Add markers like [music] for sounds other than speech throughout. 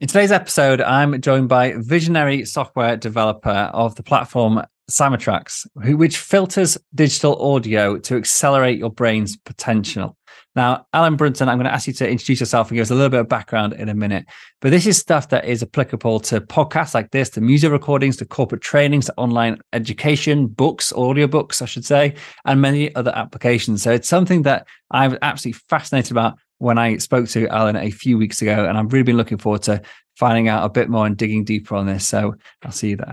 In today's episode, I'm joined by visionary software developer of the platform Cymatrax, which filters digital audio to accelerate your brain's potential. Now, Alan Brunton, I'm going to ask you to introduce yourself and give us a little bit of background in a minute. But this is stuff that is applicable to podcasts like this, to music recordings, to corporate trainings, to online education, books, audiobooks, I should say, and many other applications. So it's something that I'm absolutely fascinated about when I spoke to Alan a few weeks ago, and I've really been looking forward to finding out a bit more and digging deeper on this. So I'll see you there.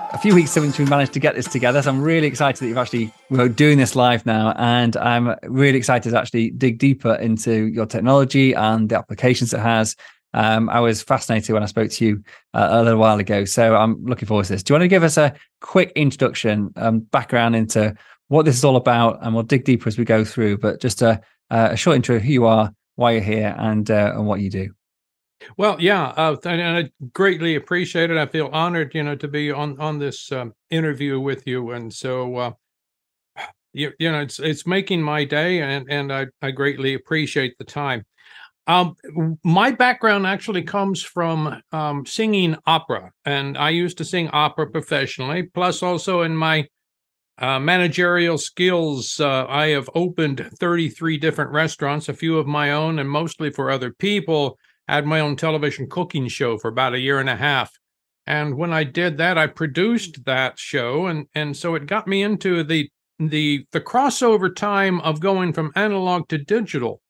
a few weeks since we managed to get this together. So I'm really excited that you've actually we're doing this live now, and I'm really excited to actually dig deeper into your technology and the applications it has. Um, I was fascinated when I spoke to you uh, a little while ago, so I'm looking forward to this. Do you want to give us a quick introduction, um, background into what this is all about, and we'll dig deeper as we go through. But just a, a short intro: of who you are, why you're here, and uh, and what you do. Well, yeah, uh, and I greatly appreciate it. I feel honored, you know, to be on on this um, interview with you, and so uh, [sighs] you, you know, it's it's making my day, and and I I greatly appreciate the time. Um, my background actually comes from um, singing opera, and I used to sing opera professionally. Plus, also in my uh, managerial skills, uh, I have opened 33 different restaurants, a few of my own, and mostly for other people had my own television cooking show for about a year and a half. And when I did that, I produced mm. that show, and and so it got me into the the the crossover time of going from analog to digital.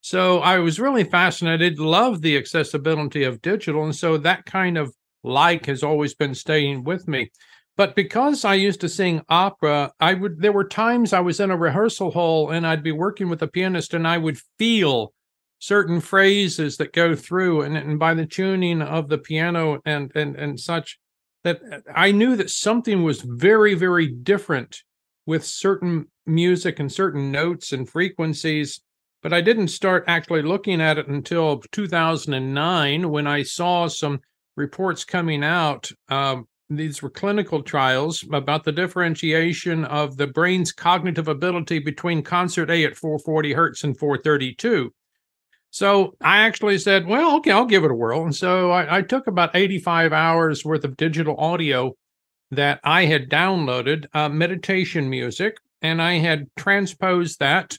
So I was really fascinated, loved the accessibility of digital, and so that kind of like has always been staying with me. But because I used to sing opera, I would there were times I was in a rehearsal hall and I'd be working with a pianist and I would feel certain phrases that go through and, and by the tuning of the piano and and and such that uh, I knew that something was very very different with certain music and certain notes and frequencies but I didn't start actually looking at it until 2009 when I saw some reports coming out um, these were clinical trials about the differentiation of the brain's cognitive ability between concert A at 440 hertz and 432 so I actually said, well, okay, I'll give it a whirl. And so I, I, took about 85 hours worth of digital audio that I had downloaded, uh, meditation music, and I had transposed that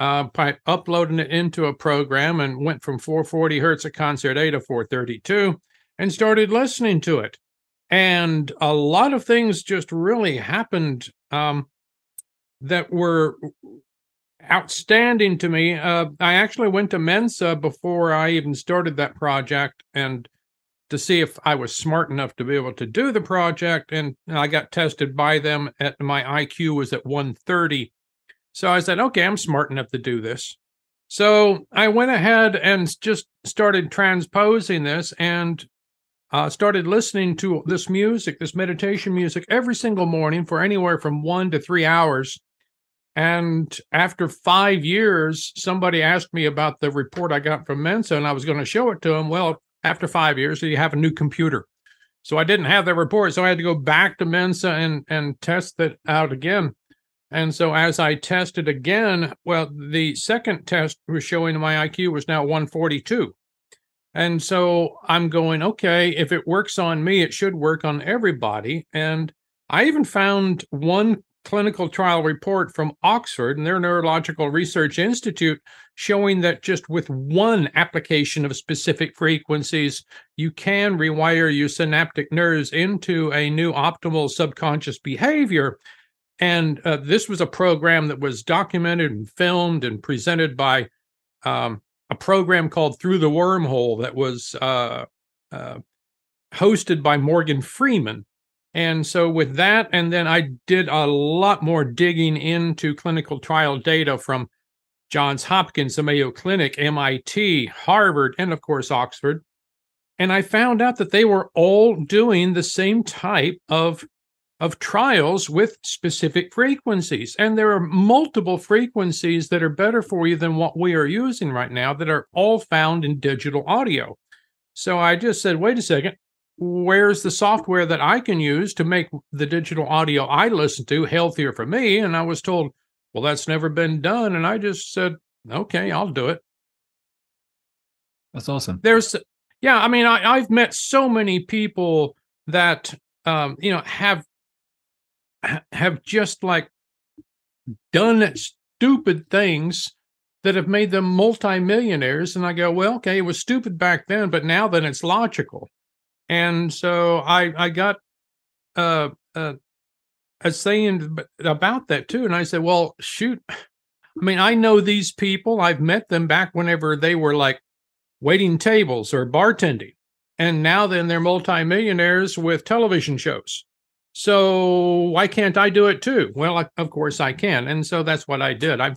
uh, by uploading it into a program and went from 440 hertz at concert A to 432 and started listening to it. And a lot of things just really happened um, that were outstanding to me. Uh, I actually went to Mensa before I even started that project and to see if I was smart enough to be able to do the project. And I got tested by them at my IQ was at 130. So I said, okay, I'm smart enough to do this. So I went ahead and just started transposing this and uh, started listening to this music, this meditation music, every single morning for anywhere from one to three hours and after five years, somebody asked me about the report I got from Mensa, and I was going to show it to him. Well, after five years, you have a new computer. So I didn't have that report. So I had to go back to Mensa and, and test it out again. And so as I tested again, well, the second test was showing my IQ was now 142. And so I'm going, okay, if it works on me, it should work on everybody. And I even found one clinical trial report from Oxford and their Neurological Research Institute showing that just with one application of specific frequencies, you can rewire your synaptic nerves into a new optimal subconscious behavior. And uh, this was a program that was documented and filmed and presented by um, a program called Through the Wormhole that was uh, uh, hosted by Morgan Freeman. And so, with that, and then I did a lot more digging into clinical trial data from Johns Hopkins, the Mayo Clinic, MIT, Harvard, and of course, Oxford. and I found out that they were all doing the same type of of trials with specific frequencies. And there are multiple frequencies that are better for you than what we are using right now that are all found in digital audio. So I just said, wait a second, where's the software that I can use to make the digital audio I listen to healthier for me? And I was told, well, that's never been done. And I just said, okay, I'll do it. That's awesome. There's yeah, I mean, I, I've met so many people that um, you know have have just like done stupid things that have made them multimillionaires. And I go, well, okay, it was stupid back then, but now then it's logical. And so I I got uh, uh, a saying about that too. And I said, well, shoot, I mean, I know these people. I've met them back whenever they were like waiting tables or bartending. And now then they're multimillionaires with television shows. So why can't I do it too? Well, I, of course I can. And so that's what I did. I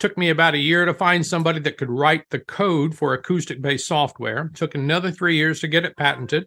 took me about a year to find somebody that could write the code for acoustic based software. Took another 3 years to get it patented.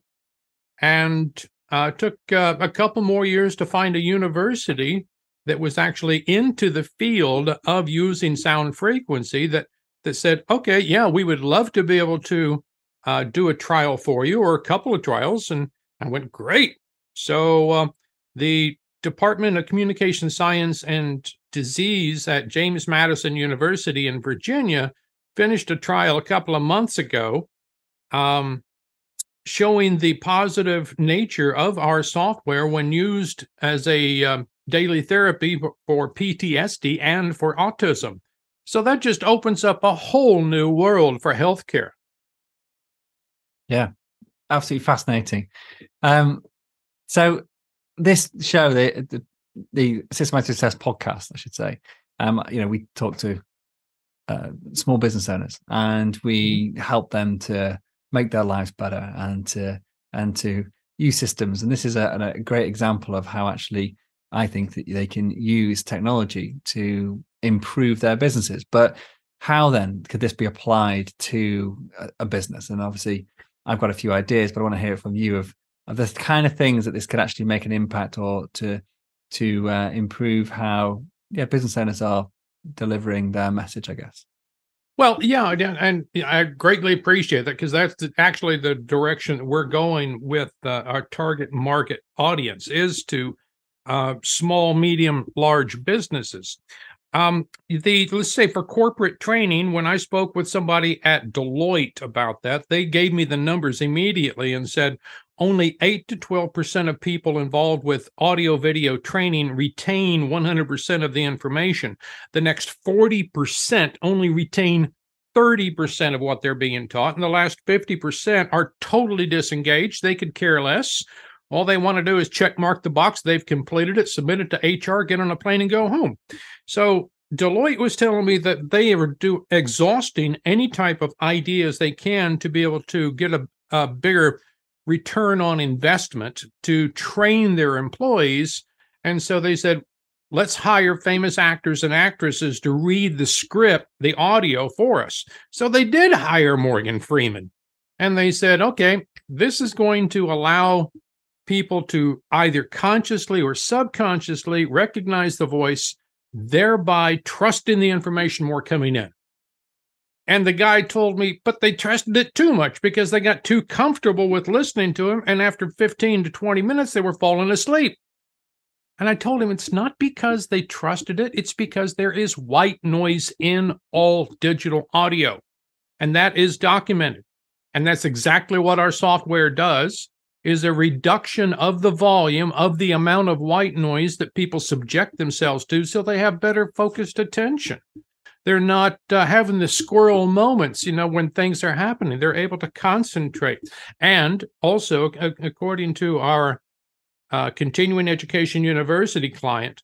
And uh, took uh, a couple more years to find a university that was actually into the field of using sound frequency that that said, okay, yeah, we would love to be able to uh, do a trial for you or a couple of trials. And I went, great. So uh, the Department of Communication Science and Disease at James Madison University in Virginia finished a trial a couple of months ago um, showing the positive nature of our software when used as a um, daily therapy for PTSD and for autism. So that just opens up a whole new world for healthcare. Yeah, absolutely fascinating. Um, so this show, the, the the systematic success podcast, I should say, um, you know, we talk to uh, small business owners and we mm-hmm. help them to make their lives better and to and to use systems. And this is a, a great example of how actually I think that they can use technology to improve their businesses. But how then could this be applied to a, business? And obviously, I've got a few ideas, but I want to hear from you of, of the kind of things that this could actually make an impact or to to uh, improve how yeah business owners are delivering their message. I guess. Well, yeah, and I greatly appreciate that because that's actually the direction we're going with uh, our target market audience is to uh, small, medium, large businesses. Um, the let's say for corporate training, when I spoke with somebody at Deloitte about that, they gave me the numbers immediately and said only 8 to 12% of people involved with audio video training retain 100% of the information. The next 40% only retain 30% of what they're being taught, and the last 50% are totally disengaged. They could care less. All they want to do is check mark the box. They've completed it, submit it to HR, get on a plane, and go home. So Deloitte was telling me that they are do exhausting any type of ideas they can to be able to get a, a bigger return on investment to train their employees. And so they said, let's hire famous actors and actresses to read the script, the audio for us. So they did hire Morgan Freeman. And they said, okay, this is going to allow people to either consciously or subconsciously recognize the voice, thereby trusting the information more coming in. And the guy told me, but they trusted it too much because they got too comfortable with listening to him. And after 15 to 20 minutes, they were falling asleep. And I told him it's not because they trusted it, it's because there is white noise in all digital audio. And that is documented. And that's exactly what our software does is a reduction of the volume of the amount of white noise that people subject themselves to so they have better focused attention they're not uh, having the squirrel moments you know when things are happening they're able to concentrate and also according to our uh, continuing education university client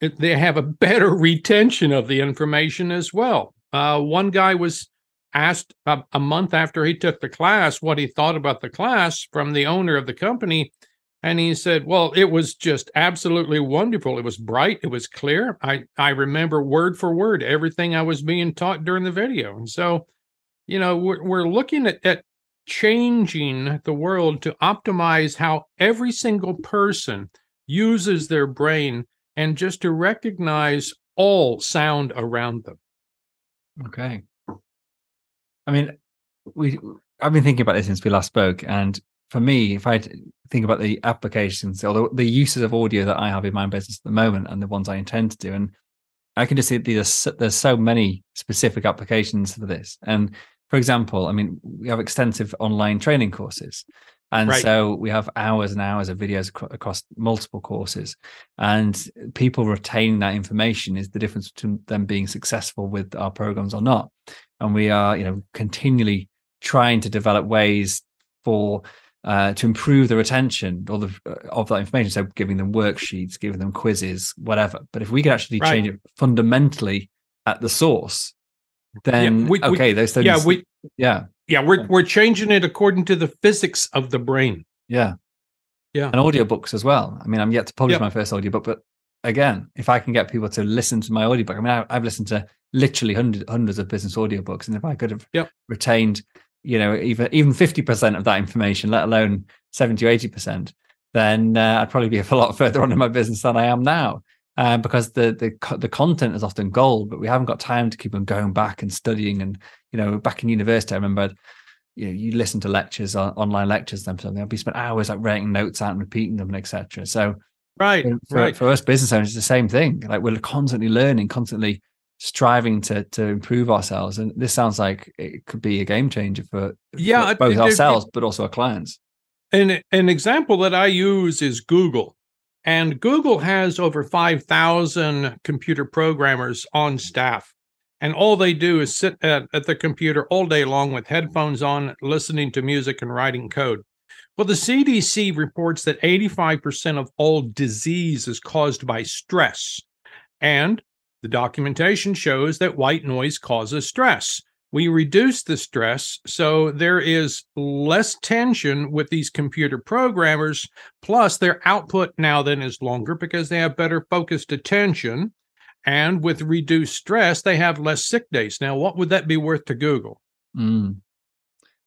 they have a better [laughs] retention of the information as well uh, one guy was asked a, a month after he took the class what he thought about the class from the owner of the company. And he said, Well, it was just absolutely wonderful. It was bright, it was clear. I, I remember word for word everything I was being taught during the video. And so, you know, we're, we're looking at, at changing the world to optimize how every single person uses their brain and just to recognize all sound around them. Okay. I mean, we I've been thinking about this since we last spoke, and for me, if I think about the applications or the, the, uses of audio that I have in my business at the moment, and the ones I intend to do, and I can just see there's there's so many specific applications for this. And for example, I mean, we have extensive online training courses. And right. so we have hours and hours of videos across multiple courses. And people retaining that information is the difference between them being successful with our programs or not. And we are, you know, continually trying to develop ways for uh, to improve the retention or the, uh, of that information. So giving them worksheets, giving them quizzes, whatever. But if we could actually right. change it fundamentally at the source, then yeah, we, okay, we, those things. Yeah, we yeah yeah we're we're changing it according to the physics of the brain. Yeah, yeah, and audiobooks as well. I mean, I'm yet to publish my first audiobook, but again, if I can get people to listen to my audiobook, I mean, I, have listened to literally hundreds hundreds of business audiobooks, and if I could have yep. retained, you know, even even fifty percent of that information, let alone seventy or eighty percent, then uh, I'd probably be a lot [laughs] further on in my business than I am now uh, because the the the content is often gold, but we haven't got time to keep on going back and studying. And you know, back in university, I remember you know you listen to lectures on online lectures and something. I'd be spent hours like writing notes out and repeating them and etc. So right, for, right. for us business owners, it's the same thing. Like we're constantly learning, constantly striving to to improve ourselves. And this sounds like it could be a game changer for yeah for both ourselves, but also our clients. An an example that I use is Google. And Google has over 5,000 computer programmers on staff. And all they do is sit at, at the computer all day long with headphones on, listening to music and writing code. Well, the CDC reports that 85% of all disease is caused by stress. And the documentation shows that white noise causes stress. We reduce the stress so there is less tension with these computer programmers plus their output now then is longer because they have better focused attention and with reduced stress they have less sick days. Now what would that be worth to google? Mm.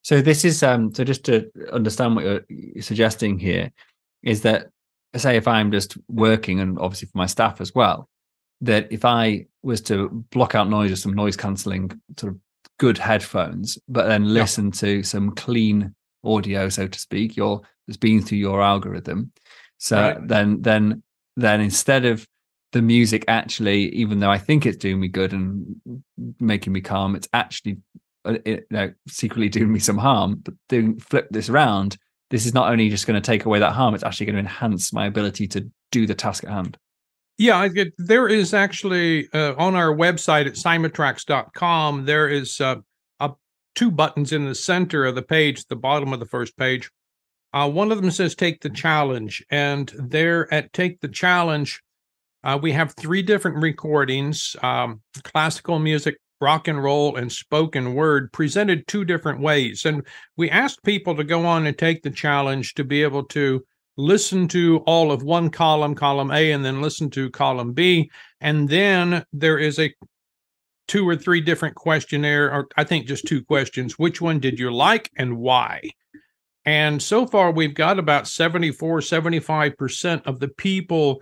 so this is um so just to understand what you're suggesting here is that say if i'm just working and obviously for my staff as well that if i was to block out noise or some noise cancelling sort of good headphones, but then listen yeah. to some clean audio, so to speak, your that's been through your algorithm. So right. then then then instead of the music actually, even though I think it's doing me good and making me calm, it's actually uh, you know, secretly doing me some harm. But doing flip this around, this is not only just going to take away that harm; it's actually going to enhance my ability to do the task at hand. Yeah, there is actually uh, on our website at cymatrax.com, there is uh, two buttons in the center of the page, the bottom of the first page. Uh, one of them says Take the Challenge. And there at Take the Challenge, uh, we have three different recordings um, classical music, rock and roll, and spoken word presented two different ways. And we asked people to go on and take the challenge to be able to listen to all of one column, column A, and then listen to column B. And then there is a two or three different questionnaire, or I think just two questions. Which one did you like and why? And so far, we've got about 74, 75% of the people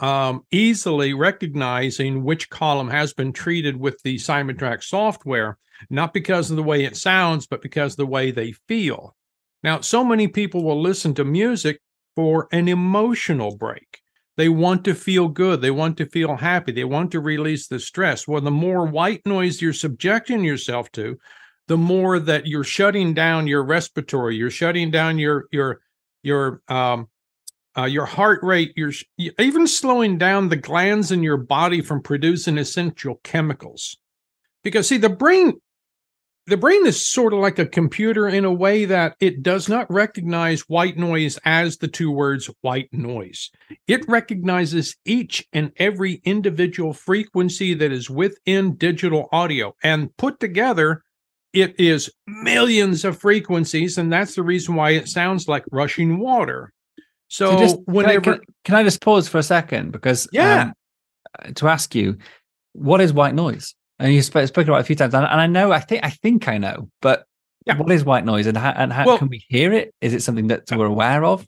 um, easily recognizing which column has been treated with the Cymatrax software, not because of the way it sounds, but because the way they feel. Now, so many people will listen to music for an emotional break. They want to feel good. They want to feel happy. They want to release the stress. Well, the more white noise you're subjecting yourself to, the more that you're shutting down your respiratory, you're shutting down your your your um uh, your heart rate, you're even slowing down the glands in your body from producing essential chemicals. Because see, the brain the brain is sort of like a computer in a way that it does not recognize white noise as the two words white noise. It recognizes each and every individual frequency that is within digital audio and put together. It is millions of frequencies, and that's the reason why it sounds like rushing water. So, so just, whenever can I, can, can I, just pause for a second because yeah, um, to ask you, what is white noise? And you spoke, spoken about it a few times, and, I know, I think, I think I know, but yeah. what is white noise and how, and how well, can we hear it? Is it something that we're aware of?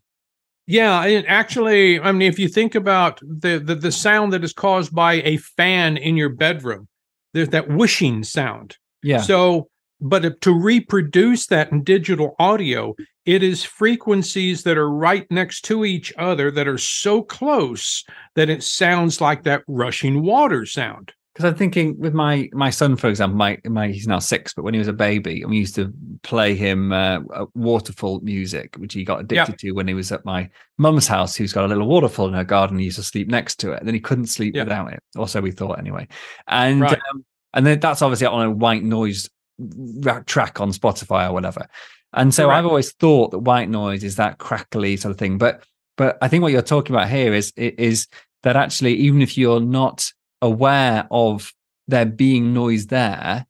Yeah, and actually, I mean, if you think about the, the the sound that is caused by a fan in your bedroom, there's that whooshing sound. Yeah. So, but to reproduce that in digital audio, it is frequencies that are right next to each other that are so close that it sounds like that rushing water sound because I'm thinking with my my son, for example, my my he's now six, but when he was a baby, and we used to play him uh, waterfall music, which he got addicted yep. to when he was at my mum's house, who's got a little waterfall in her garden. He used to sleep next to it, and then he couldn't sleep yep. without it. Or so we thought, anyway. And right. um, and then that's obviously on a white noise track on Spotify or whatever. And so I've always thought that white noise is that crackly sort of thing, but but I think what you're talking about here is is that actually even if you're not aware of there being noise there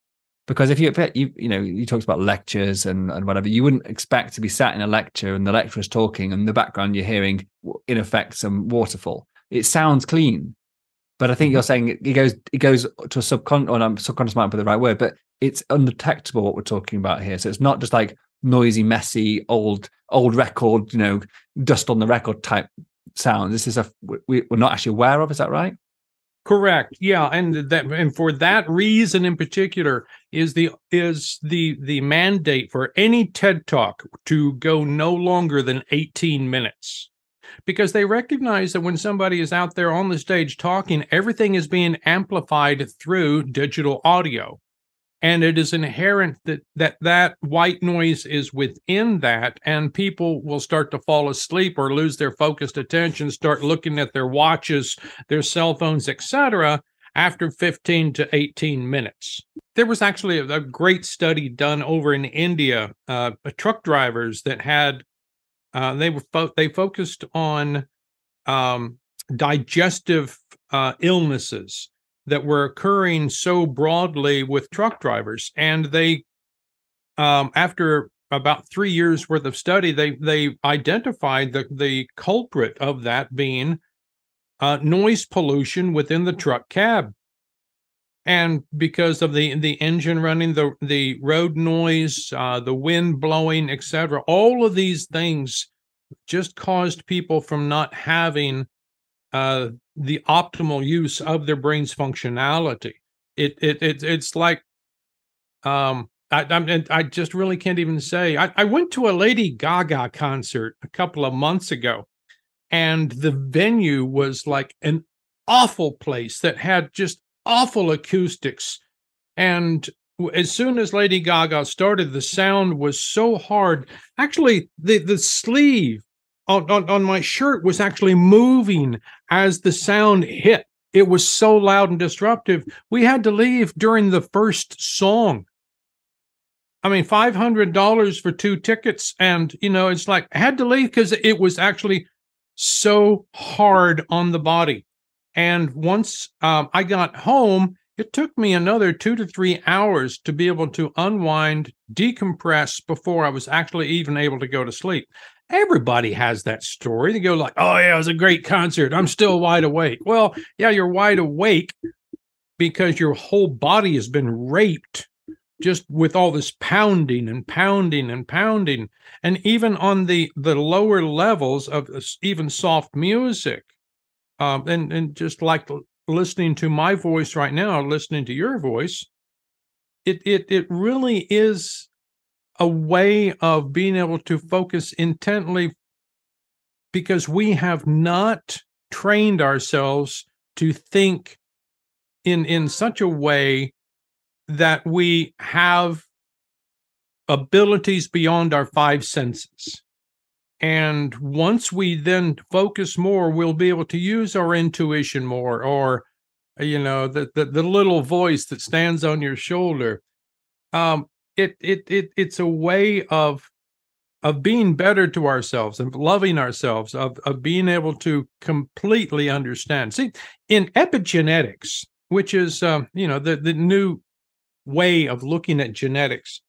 because if you you you know you talked about lectures and and whatever you wouldn't expect to be sat in a lecture and the lecturer's talking and in the background you're hearing in effect some waterfall. It sounds clean but i think mm-hmm. you're saying it goes it goes to a subconscious or subconscious might be the right word but it's undetectable what we're talking about here. So it's not just like noisy messy old old record you know dust on the record type sound this is a we, we're not actually aware of is that right Correct. Yeah, and that and for that reason in particular is the is the the mandate for any TED Talk to go no longer than 18 minutes. Because they recognize that when somebody is out there on the stage talking, everything is being amplified through digital audio and it is inherent that that that white noise is within that and people will start to fall asleep or lose their focused attention start looking at their watches their cell phones etc after 15 to 18 minutes. There was actually a, a great study done over in india uh, truck drivers that had uh, they were fo- they focused on um, digestive uh, illnesses that were occurring so broadly with truck drivers and they um, after about three years worth of study they they identified the the culprit of that being uh, noise pollution within the truck cab. And because of the the engine running the the road noise uh, the wind blowing etc all of these things just caused people from not having uh, the optimal use of their brain's functionality. It it, it it's like um I I, I just really can't even say. I, I went to a Lady Gaga concert a couple of months ago, and the venue was like an awful place that had just awful acoustics. And as soon as Lady Gaga started, the sound was so hard. Actually, the the sleeve on, on, on my shirt was actually moving as the sound hit. It was so loud and disruptive. We had to leave during the first song. I mean, five hundred dollars for two tickets, and you know, it's like I had to leave because it was actually so hard on the body. And once um, I got home, it took me another two to three hours to be able to unwind, decompress before I was actually even able to go to sleep. Everybody has that story. They go like, "Oh yeah, it was a great concert. I'm still wide awake." Well, yeah, you're wide awake because your whole body has been raped just with all this pounding and pounding and pounding and even on the the lower levels of even soft music um, and and just like listening to my voice right now listening to your voice it it it really is a way of being able to focus intently because we have not trained ourselves to think in in such a way that we have abilities beyond our five senses and once we then focus more we'll be able to use our intuition more or you know the the, the little voice that stands on your shoulder. Um it it it it's a way of of being better to ourselves and loving ourselves of of being able to completely understand. See in epigenetics which is um, you know the the new way of looking at genetics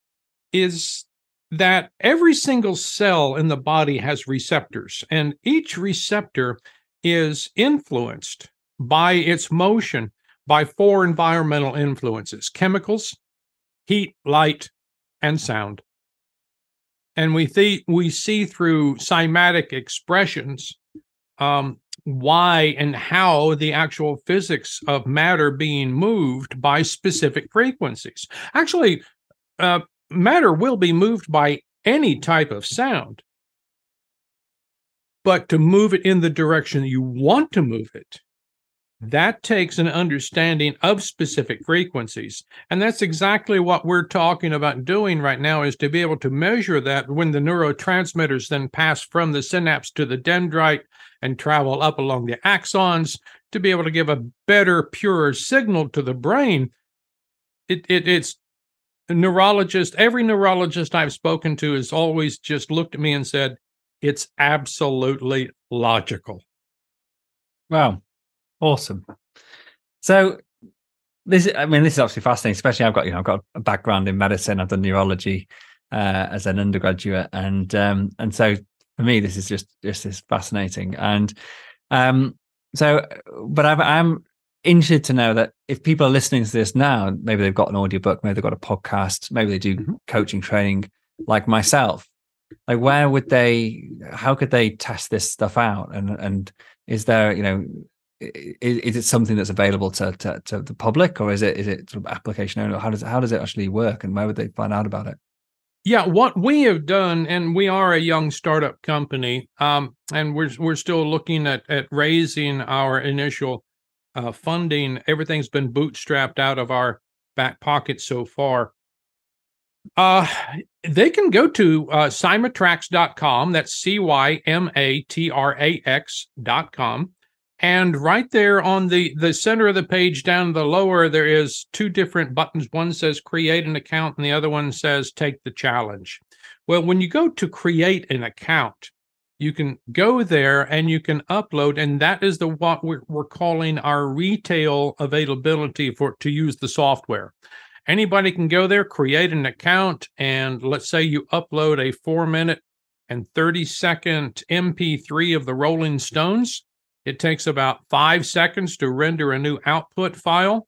is that every single cell in the body has receptors and each receptor is influenced by its motion by four environmental influences chemicals heat light and sound. and we see we see through cymatic expressions um, why and how the actual physics of matter being moved by specific frequencies. Actually, uh, matter will be moved by any type of sound, but to move it in the direction you want to move it, that takes an understanding of specific frequencies. And that's exactly what we're talking about doing right now is to be able to measure that when the neurotransmitters then pass from the synapse to the dendrite and travel up along the axons to be able to give a better, purer signal to the brain. It, it it's neurologist, every neurologist I've spoken to has always just looked at me and said, it's absolutely logical. Wow. Awesome. So this I mean this is absolutely fascinating, especially I've got, you know, I've got a background in medicine, I've done neurology uh, as an undergraduate and um and so for me this is just just is fascinating and um so but I've, i'm interested to know that if people are listening to this now maybe they've got an audiobook maybe they've got a podcast maybe they do mm-hmm. coaching training like myself like where would they how could they test this stuff out? And and is there you know is, is it something that's available to, to, to the public or is it is it sort of application only? How does it how does it actually work and where would they find out about it? Yeah, what we have done, and we are a young startup company, um, and we're we're still looking at at raising our initial uh, funding. Everything's been bootstrapped out of our back pocket so far. Uh, they can go to uh, cymatrax.com. That's C Y M A T R A X.com. And right there on the, the center of the page down the lower, there is two different buttons. One says create an account, and the other one says take the challenge. Well, when you go to create an account, you can go there and you can upload, and that is the what we're, we're calling our retail availability for to use the software. Anybody can go there, create an account, and let's say you upload a four minute and 30 second MP3 of the Rolling Stones it takes about five seconds to render a new output file.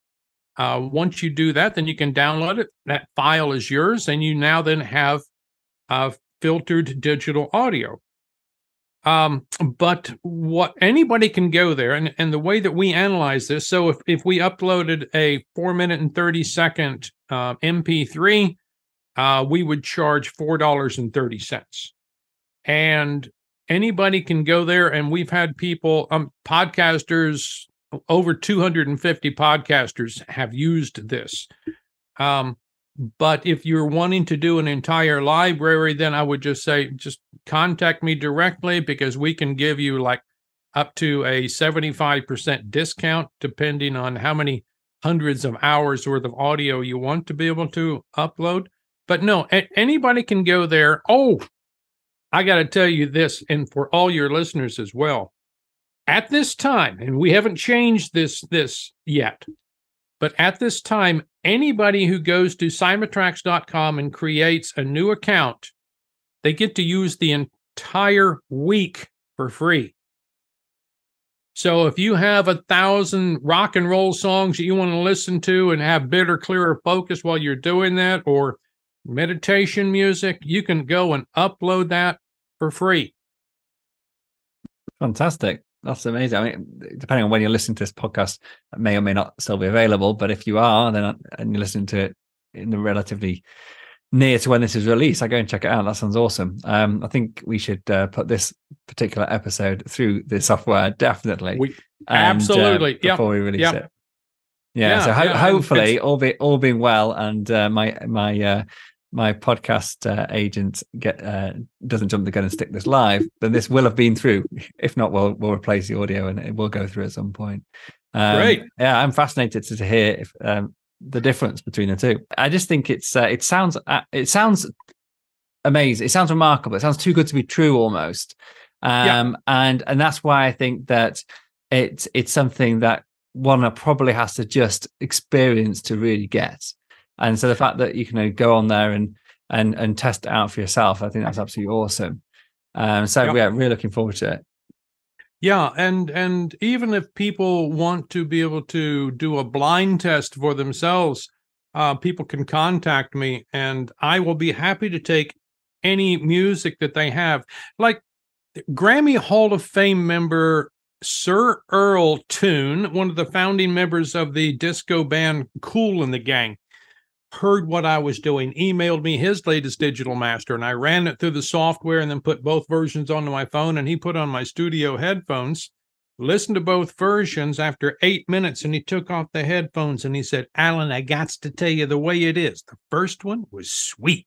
Uh, once you do that, then you can download it. That file is yours, and you now then have uh, filtered digital audio. Um, but what anybody can go there, and, and the way that we analyze this, so if, if we uploaded a four minute and 30 second uh, MP3, uh, we would charge $4.30. And anybody can go there and we've had people um podcasters over 250 podcasters have used this um but if you're wanting to do an entire library then i would just say just contact me directly because we can give you like up to a 75% discount depending on how many hundreds of hours worth of audio you want to be able to upload but no anybody can go there oh I got to tell you this, and for all your listeners as well. At this time, and we haven't changed this this yet, but at this time, anybody who goes to cymatrax.com and creates a new account, they get to use the entire week for free. So if you have a thousand rock and roll songs that you want to listen to and have better, clearer focus while you're doing that, or meditation music, you can go and upload that for free. Fantastic. That's amazing. I mean, depending on when you're listening to this podcast, it may or may not still be available. But if you are, then and you're listening to it in the relatively near to when this is released, I go and check it out. That sounds awesome. Um, I think we should uh, put this particular episode through the software definitely. We, and, absolutely, uh, before yep. we release yep. it. Yeah, yeah so ho- yeah, hopefully, all be all being well, and uh, my my uh, my podcast uh, agent get uh, doesn't jump the gun and stick this live, then this will have been through. If not, we'll we'll replace the audio and it will go through at some point. Um, Great. Yeah, I'm fascinated to, to hear if, um, the difference between the two. I just think it's uh, it sounds uh, it sounds amazing. It sounds remarkable. It sounds too good to be true almost. Um, yeah. and and that's why I think that it's it's something that one probably has to just experience to really get. And so the fact that you can go on there and and and test it out for yourself, I think that's absolutely awesome. Um, so yeah, really looking forward to it. Yeah, and and even if people want to be able to do a blind test for themselves, uh, people can contact me, and I will be happy to take any music that they have. Like Grammy Hall of Fame member Sir Earl Toon, one of the founding members of the disco band Kool and the Gang, heard what I was doing, emailed me his latest digital master, and I ran it through the software and then put both versions onto my phone. And he put on my studio headphones listened to both versions after eight minutes and he took off the headphones and he said, Alan, I got to tell you the way it is. The first one was sweet.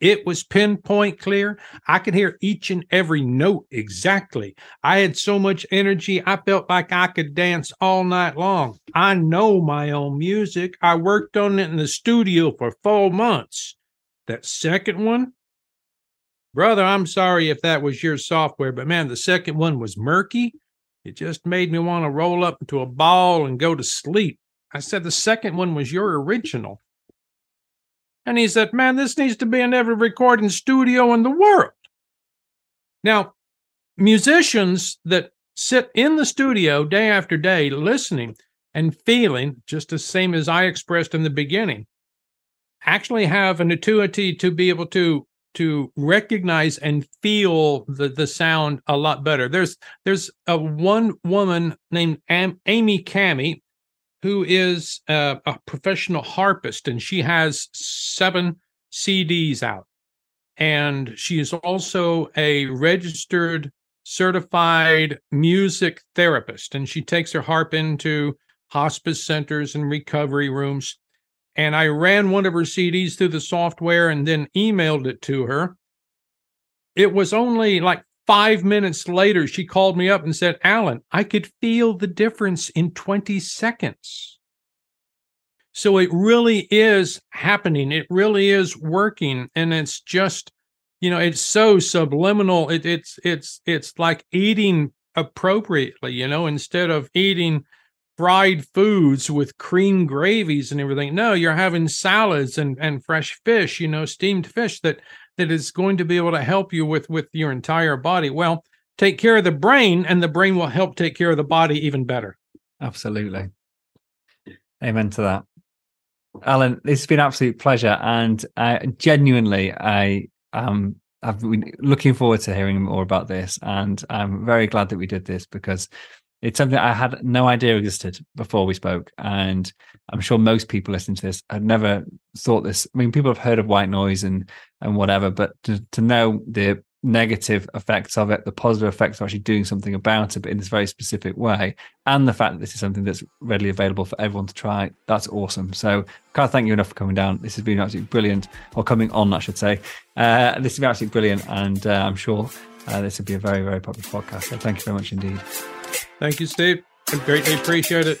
It was pinpoint clear. I could hear each and every note exactly. I had so much energy, I felt like I could dance all night long. I know my own music. I worked on it in the studio for four months. That second one, brother, I'm sorry if that was your software, but man, the second one was murky it just made me want to roll up into a ball and go to sleep. I said, The second one was your original. And he said, Man, this needs to be in every recording studio in the world. Now, musicians that sit in the studio day after day listening and feeling just the same as I expressed in the beginning actually have an ability to be able to to recognize and feel the the sound a lot better. There's there's a one woman named Am- Amy Cammy who is a, a professional harpist and she has seven CDs out. And she is also a registered certified music therapist and she takes her harp into hospice centers and recovery rooms and I ran one of her CDs through the software and then emailed it to her. It was only like five minutes later, she called me up and said, Alan, I could feel the difference in 20 seconds. So it really is happening. It really is working. And it's just, you know, it's so subliminal. It, it's, it's, it's like eating appropriately, you know, instead of eating fried foods with cream gravies and everything. No, you're having salads and, and fresh fish, you know, steamed fish that that is going to be able to help you with with your entire body. Well, take care of the brain and the brain will help take care of the body even better. Absolutely. Amen to that. Alan, it's been an absolute pleasure. And uh, genuinely, I um I've been looking forward to hearing more about this. And I'm very glad that we did this because it's something I had no idea existed before we spoke. And I'm sure most people listening to this had never thought this. I mean, people have heard of white noise and and whatever, but to, to know the negative effects of it, the positive effects of actually doing something about it, but in this very specific way, and the fact that this is something that's readily available for everyone to try, that's awesome. So can't thank you enough for coming down. This has been absolutely brilliant, or coming on, I should say. Uh, this has been absolutely brilliant, and uh, I'm sure uh, this will be a very, very popular podcast. So thank you very much indeed. Thank you, Steve. I greatly appreciate it.